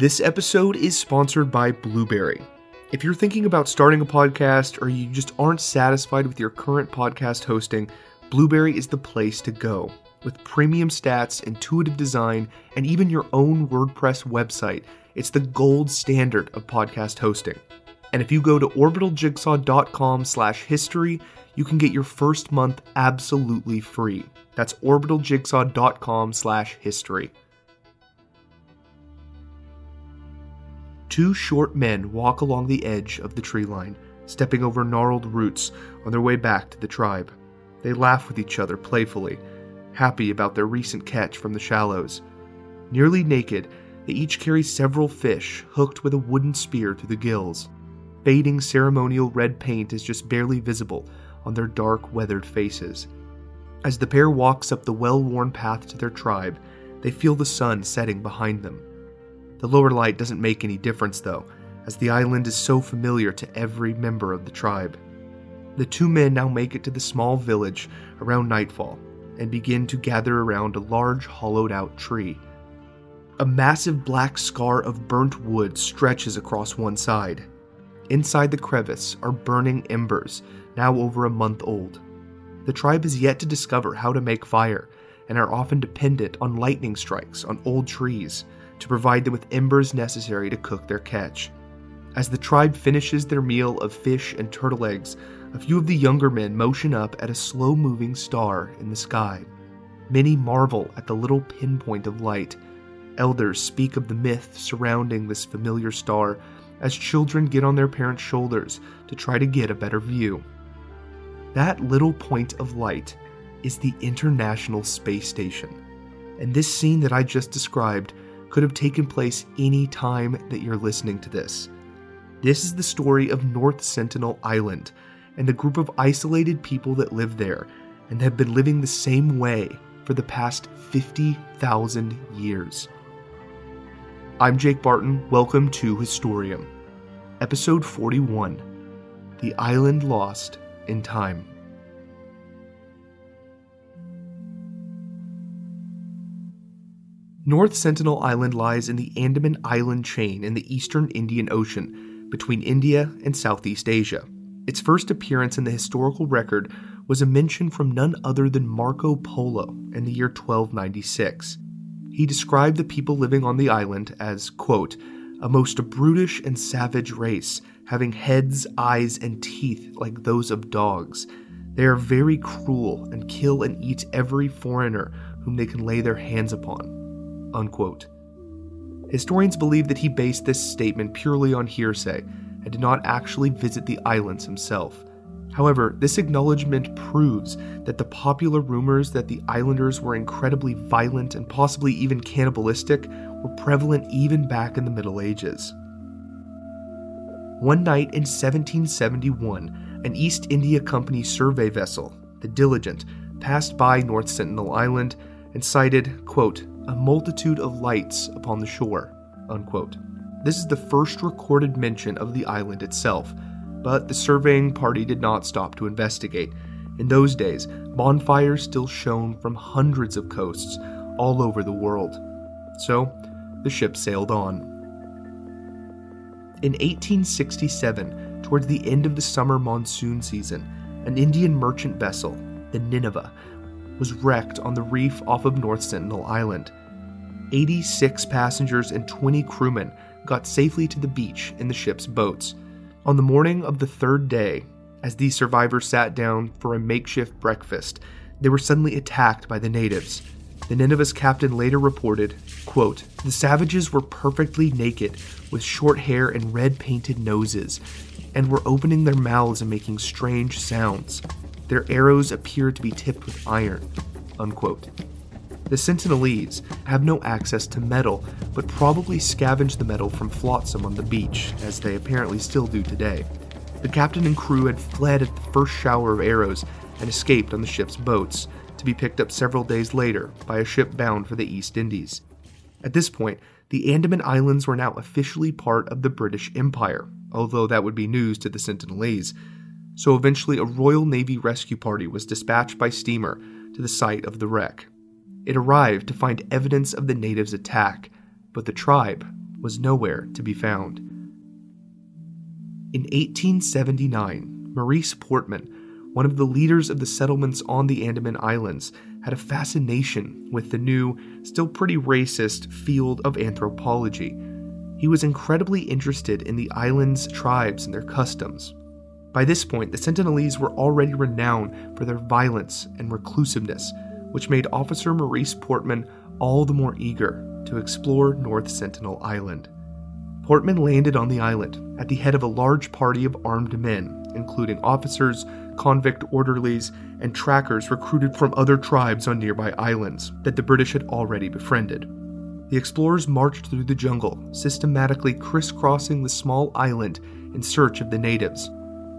This episode is sponsored by Blubrry. If you're thinking about starting a podcast or you just aren't satisfied with your current podcast hosting, Blubrry is the place to go. With premium stats, intuitive design, and even your own WordPress website, it's the gold standard of podcast hosting. And if you go to orbitaljigsaw.com slash history, you can get your first month absolutely free. That's orbitaljigsaw.com Two short men walk along the edge of the tree line, stepping over gnarled roots on their way back to the tribe. They laugh with each other playfully, happy about their recent catch from the shallows. Nearly naked, they each carry several fish hooked with a wooden spear through the gills. Fading ceremonial red paint is just barely visible on their dark, weathered faces. As the pair walks up the well worn path to their tribe, they feel the sun setting behind them. The lower light doesn't make any difference, though, as the island is so familiar to every member of the tribe. The two men now make it to the small village around nightfall and begin to gather around a large hollowed out tree. A massive black scar of burnt wood stretches across one side. Inside the crevice are burning embers, now over a month old. The tribe has yet to discover how to make fire and are often dependent on lightning strikes on old trees to provide them with embers necessary to cook their catch. As the tribe finishes their meal of fish and turtle eggs, a few of the younger men motion up at a slow moving star in the sky. Many marvel at the little pinpoint of light. Elders speak of the myth surrounding this familiar star as children get on their parents' shoulders to try to get a better view. That little point of light is the International Space Station. And this scene that I just described could have taken place any time that you're listening to this. This is the story of North Sentinel Island and a group of isolated people that live there and have been living the same way for the past 50,000 years. I'm Jake Barton. Welcome to Historium, Episode 41 The Island Lost in Time. North Sentinel Island lies in the Andaman Island chain in the eastern Indian Ocean between India and Southeast Asia. Its first appearance in the historical record was a mention from none other than Marco Polo in the year 1296. He described the people living on the island as, quote, a most brutish and savage race, having heads, eyes, and teeth like those of dogs. They are very cruel and kill and eat every foreigner whom they can lay their hands upon. Unquote. Historians believe that he based this statement purely on hearsay and did not actually visit the islands himself. However, this acknowledgement proves that the popular rumors that the islanders were incredibly violent and possibly even cannibalistic were prevalent even back in the Middle Ages. One night in 1771, an East India Company survey vessel, the Diligent, passed by North Sentinel Island and sighted, quote, a multitude of lights upon the shore. Unquote. This is the first recorded mention of the island itself, but the surveying party did not stop to investigate. In those days, bonfires still shone from hundreds of coasts all over the world. So, the ship sailed on. In 1867, towards the end of the summer monsoon season, an Indian merchant vessel, the Nineveh, was wrecked on the reef off of North Sentinel Island. 86 passengers and 20 crewmen got safely to the beach in the ship's boats. On the morning of the third day, as these survivors sat down for a makeshift breakfast, they were suddenly attacked by the natives. The Nineveh's captain later reported, quote, The savages were perfectly naked, with short hair and red painted noses, and were opening their mouths and making strange sounds. Their arrows appeared to be tipped with iron. Unquote. The Sentinelese have no access to metal, but probably scavenged the metal from flotsam on the beach, as they apparently still do today. The captain and crew had fled at the first shower of arrows and escaped on the ship's boats, to be picked up several days later by a ship bound for the East Indies. At this point, the Andaman Islands were now officially part of the British Empire, although that would be news to the Sentinelese. So eventually, a Royal Navy rescue party was dispatched by steamer to the site of the wreck. It arrived to find evidence of the natives' attack, but the tribe was nowhere to be found. In 1879, Maurice Portman, one of the leaders of the settlements on the Andaman Islands, had a fascination with the new, still pretty racist, field of anthropology. He was incredibly interested in the island's tribes and their customs. By this point, the Sentinelese were already renowned for their violence and reclusiveness, which made Officer Maurice Portman all the more eager to explore North Sentinel Island. Portman landed on the island at the head of a large party of armed men, including officers, convict orderlies, and trackers recruited from other tribes on nearby islands that the British had already befriended. The explorers marched through the jungle, systematically crisscrossing the small island in search of the natives.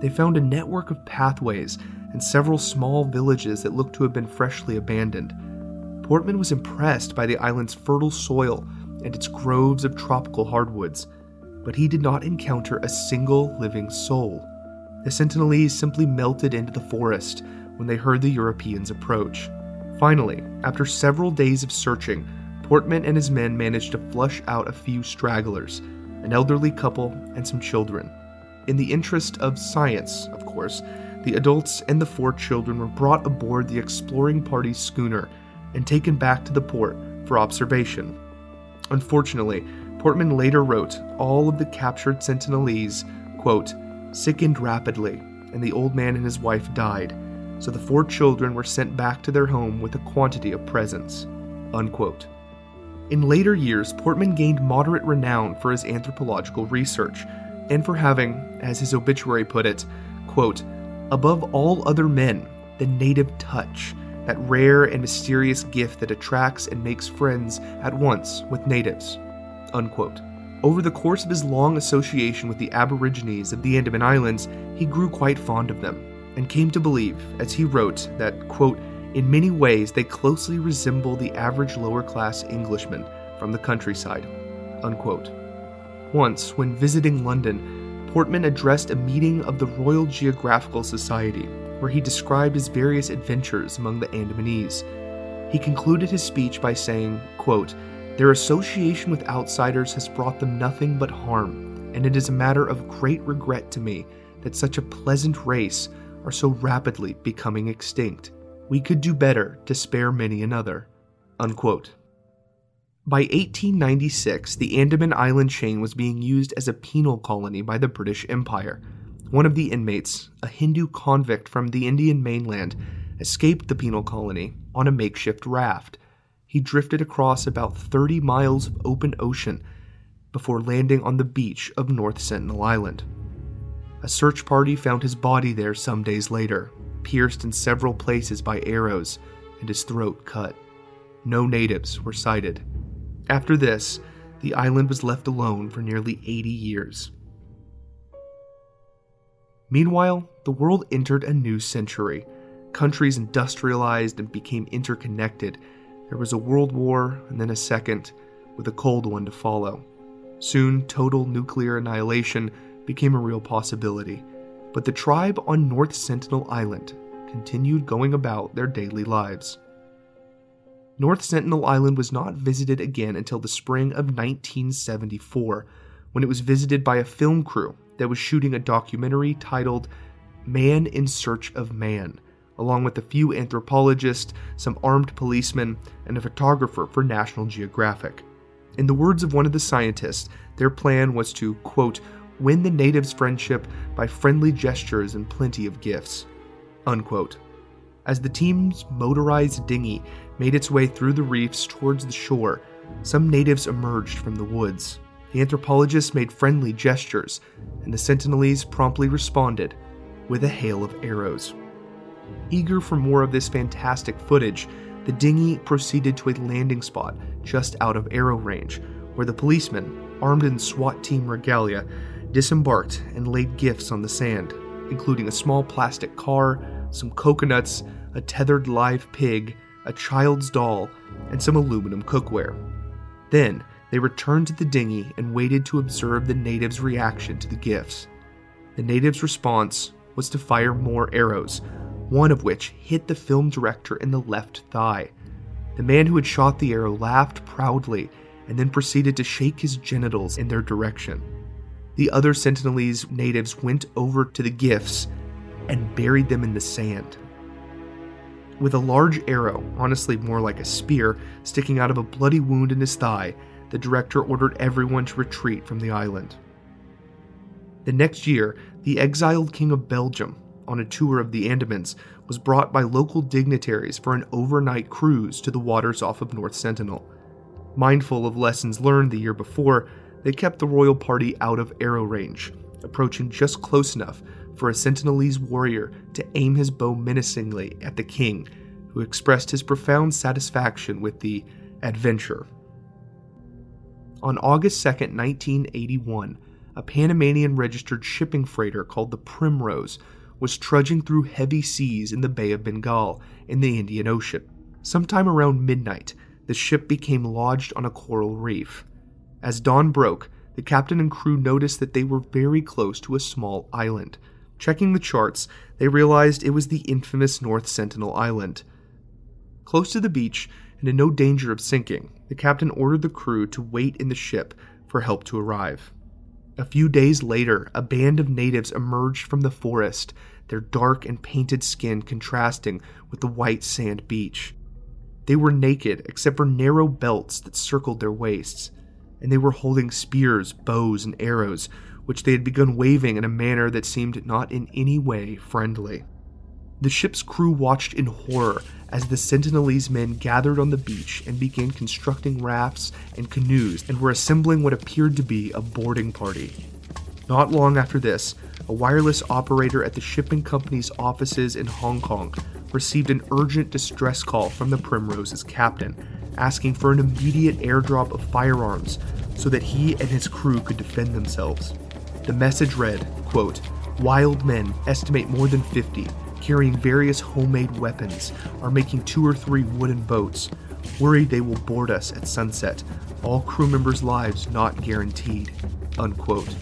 They found a network of pathways and several small villages that looked to have been freshly abandoned. Portman was impressed by the island's fertile soil and its groves of tropical hardwoods, but he did not encounter a single living soul. The Sentinelese simply melted into the forest when they heard the Europeans approach. Finally, after several days of searching, Portman and his men managed to flush out a few stragglers, an elderly couple, and some children. In the interest of science, of course, the adults and the four children were brought aboard the exploring party's schooner and taken back to the port for observation. Unfortunately, Portman later wrote all of the captured Sentinelese, quote, sickened rapidly, and the old man and his wife died, so the four children were sent back to their home with a quantity of presents. Unquote. In later years, Portman gained moderate renown for his anthropological research and for having, as his obituary put it, quote, above all other men, the native touch, that rare and mysterious gift that attracts and makes friends at once with natives. Unquote. Over the course of his long association with the Aborigines of the Andaman Islands, he grew quite fond of them and came to believe, as he wrote, that, quote, in many ways they closely resemble the average lower class Englishman from the countryside. Unquote. Once, when visiting London, Portman addressed a meeting of the Royal Geographical Society where he described his various adventures among the Andamanese. He concluded his speech by saying, quote, Their association with outsiders has brought them nothing but harm, and it is a matter of great regret to me that such a pleasant race are so rapidly becoming extinct. We could do better to spare many another. Unquote. By 1896, the Andaman Island chain was being used as a penal colony by the British Empire. One of the inmates, a Hindu convict from the Indian mainland, escaped the penal colony on a makeshift raft. He drifted across about 30 miles of open ocean before landing on the beach of North Sentinel Island. A search party found his body there some days later, pierced in several places by arrows and his throat cut. No natives were sighted. After this, the island was left alone for nearly 80 years. Meanwhile, the world entered a new century. Countries industrialized and became interconnected. There was a world war and then a second, with a cold one to follow. Soon, total nuclear annihilation became a real possibility. But the tribe on North Sentinel Island continued going about their daily lives. North Sentinel Island was not visited again until the spring of 1974, when it was visited by a film crew that was shooting a documentary titled Man in Search of Man, along with a few anthropologists, some armed policemen, and a photographer for National Geographic. In the words of one of the scientists, their plan was to, quote, win the natives' friendship by friendly gestures and plenty of gifts, unquote. As the team's motorized dinghy made its way through the reefs towards the shore, some natives emerged from the woods. The anthropologists made friendly gestures, and the Sentinelese promptly responded with a hail of arrows. Eager for more of this fantastic footage, the dinghy proceeded to a landing spot just out of arrow range, where the policemen, armed in SWAT team regalia, disembarked and laid gifts on the sand, including a small plastic car, some coconuts, a tethered live pig, a child's doll, and some aluminum cookware. Then, they returned to the dinghy and waited to observe the natives' reaction to the gifts. The natives' response was to fire more arrows, one of which hit the film director in the left thigh. The man who had shot the arrow laughed proudly and then proceeded to shake his genitals in their direction. The other Sentinelese natives went over to the gifts and buried them in the sand. With a large arrow, honestly more like a spear, sticking out of a bloody wound in his thigh, the director ordered everyone to retreat from the island. The next year, the exiled King of Belgium, on a tour of the Andamans, was brought by local dignitaries for an overnight cruise to the waters off of North Sentinel. Mindful of lessons learned the year before, they kept the royal party out of arrow range, approaching just close enough for a Sentinelese warrior to aim his bow menacingly at the king, who expressed his profound satisfaction with the adventure. On August 2, 1981, a Panamanian registered shipping freighter called the Primrose was trudging through heavy seas in the Bay of Bengal in the Indian Ocean. Sometime around midnight, the ship became lodged on a coral reef. As dawn broke, the captain and crew noticed that they were very close to a small island. Checking the charts, they realized it was the infamous North Sentinel Island. Close to the beach and in no danger of sinking, the captain ordered the crew to wait in the ship for help to arrive. A few days later, a band of natives emerged from the forest, their dark and painted skin contrasting with the white sand beach. They were naked except for narrow belts that circled their waists, and they were holding spears, bows, and arrows, which they had begun waving in a manner that seemed not in any way friendly. The ship's crew watched in horror as the Sentinelese men gathered on the beach and began constructing rafts and canoes and were assembling what appeared to be a boarding party. Not long after this, a wireless operator at the shipping company's offices in Hong Kong received an urgent distress call from the Primrose's captain, asking for an immediate airdrop of firearms so that he and his crew could defend themselves. The message read, quote, Wild men estimate more than 50 carrying various homemade weapons, are making two or three wooden boats, worried they will board us at sunset, all crew members' lives not guaranteed. Unquote.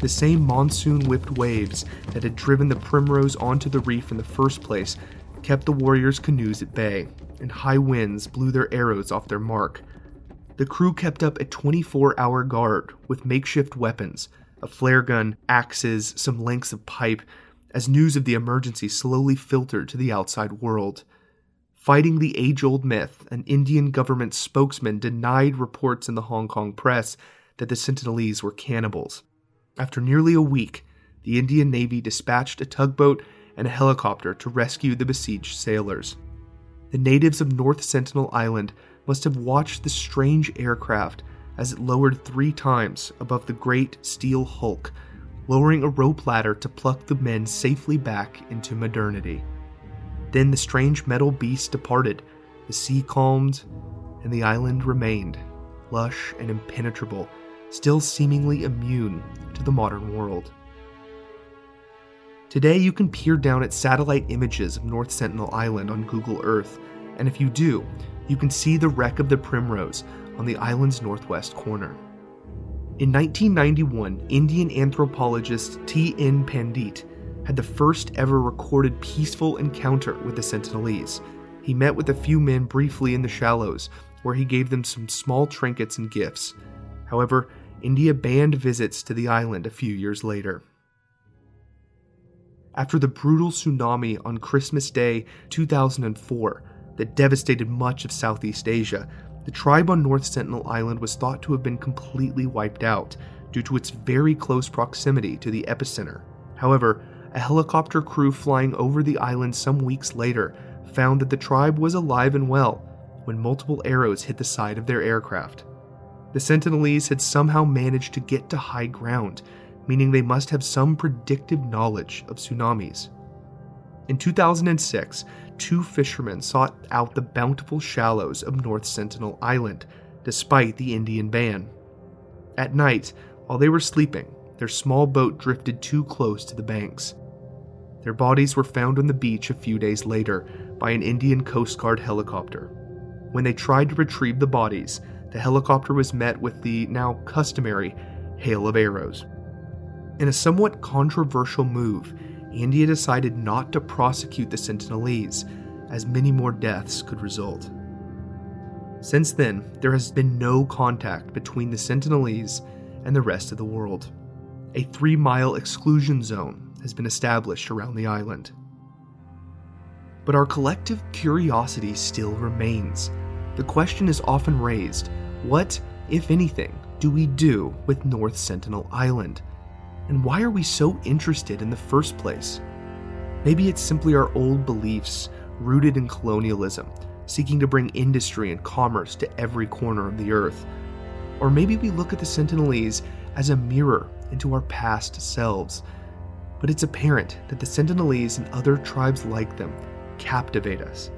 The same monsoon whipped waves that had driven the Primrose onto the reef in the first place kept the warriors' canoes at bay, and high winds blew their arrows off their mark. The crew kept up a 24 hour guard with makeshift weapons a flare gun, axes, some lengths of pipe, as news of the emergency slowly filtered to the outside world. Fighting the age old myth, an Indian government spokesman denied reports in the Hong Kong press that the Sentinelese were cannibals. After nearly a week, the Indian Navy dispatched a tugboat and a helicopter to rescue the besieged sailors. The natives of North Sentinel Island must have watched the strange aircraft as it lowered three times above the great steel hulk lowering a rope ladder to pluck the men safely back into modernity. Then the strange metal beast departed, the sea calmed, and the island remained, lush and impenetrable, still seemingly immune to the modern world. Today, you can peer down at satellite images of North Sentinel Island on Google Earth, and if you do, you can see the wreck of the Primrose on the island's northwest corner. In 1991, Indian anthropologist T. N. Pandit had the first ever recorded peaceful encounter with the Sentinelese. He met with a few men briefly in the shallows, where he gave them some small trinkets and gifts. However, India banned visits to the island a few years later. After the brutal tsunami on Christmas Day 2004 that devastated much of Southeast Asia, the tribe on North Sentinel Island was thought to have been completely wiped out due to its very close proximity to the epicenter. However, a helicopter crew flying over the island some weeks later found that the tribe was alive and well when multiple arrows hit the side of their aircraft. The Sentinelese had somehow managed to get to high ground, meaning they must have some predictive knowledge of tsunamis. In 2006, two fishermen sought out the bountiful shallows of North Sentinel Island, despite the Indian ban. At night, while they were sleeping, their small boat drifted too close to the banks. Their bodies were found on the beach a few days later by an Indian Coast Guard helicopter. When they tried to retrieve the bodies, the helicopter was met with the now customary hail of arrows. In a somewhat controversial move, India decided not to prosecute the Sentinelese, as many more deaths could result. Since then, there has been no contact between the Sentinelese and the rest of the world. A three mile exclusion zone has been established around the island. But our collective curiosity still remains. The question is often raised what, if anything, do we do with North Sentinel Island? And why are we so interested in the first place? Maybe it's simply our old beliefs rooted in colonialism, seeking to bring industry and commerce to every corner of the earth. Or maybe we look at the Sentinelese as a mirror into our past selves. But it's apparent that the Sentinelese and other tribes like them captivate us.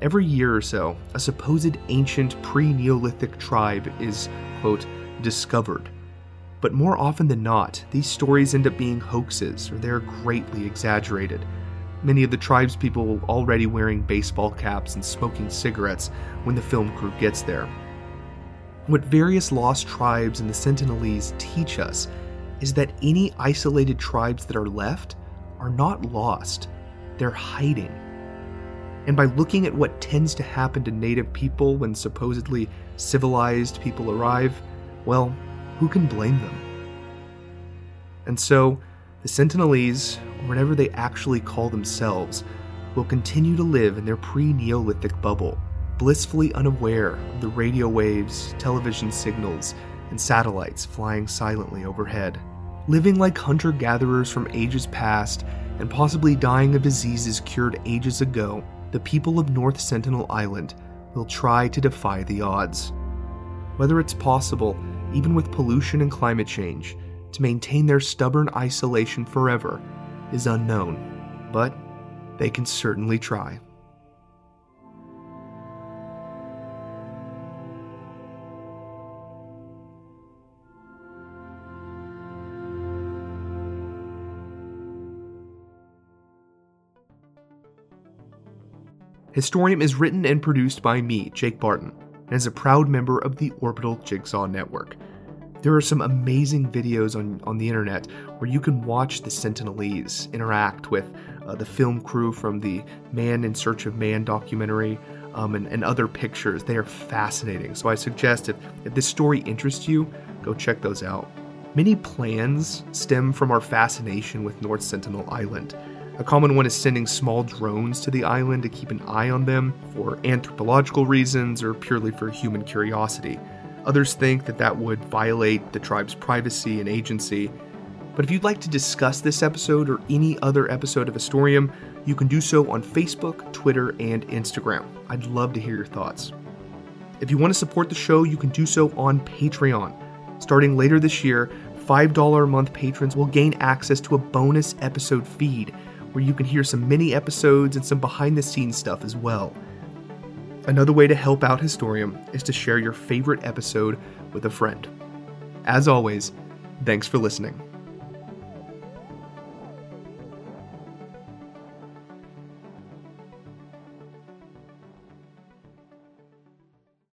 Every year or so, a supposed ancient pre Neolithic tribe is, quote, discovered. But more often than not, these stories end up being hoaxes or they're greatly exaggerated. Many of the tribes people already wearing baseball caps and smoking cigarettes when the film crew gets there. What various lost tribes and the Sentinelese teach us is that any isolated tribes that are left are not lost, they're hiding. And by looking at what tends to happen to native people when supposedly civilized people arrive, well, who can blame them? And so, the Sentinelese, or whatever they actually call themselves, will continue to live in their pre Neolithic bubble, blissfully unaware of the radio waves, television signals, and satellites flying silently overhead. Living like hunter gatherers from ages past and possibly dying of diseases cured ages ago, the people of North Sentinel Island will try to defy the odds. Whether it's possible, even with pollution and climate change, to maintain their stubborn isolation forever is unknown, but they can certainly try. Historium is written and produced by me, Jake Barton, and is a proud member of the Orbital Jigsaw Network. There are some amazing videos on, on the internet where you can watch the Sentinelese interact with uh, the film crew from the Man in Search of Man documentary um, and, and other pictures. They are fascinating. So I suggest if, if this story interests you, go check those out. Many plans stem from our fascination with North Sentinel Island. A common one is sending small drones to the island to keep an eye on them for anthropological reasons or purely for human curiosity. Others think that that would violate the tribe's privacy and agency. But if you'd like to discuss this episode or any other episode of Historium, you can do so on Facebook, Twitter, and Instagram. I'd love to hear your thoughts. If you want to support the show, you can do so on Patreon. Starting later this year, $5 a month patrons will gain access to a bonus episode feed where you can hear some mini episodes and some behind the scenes stuff as well. Another way to help out Historium is to share your favorite episode with a friend. As always, thanks for listening.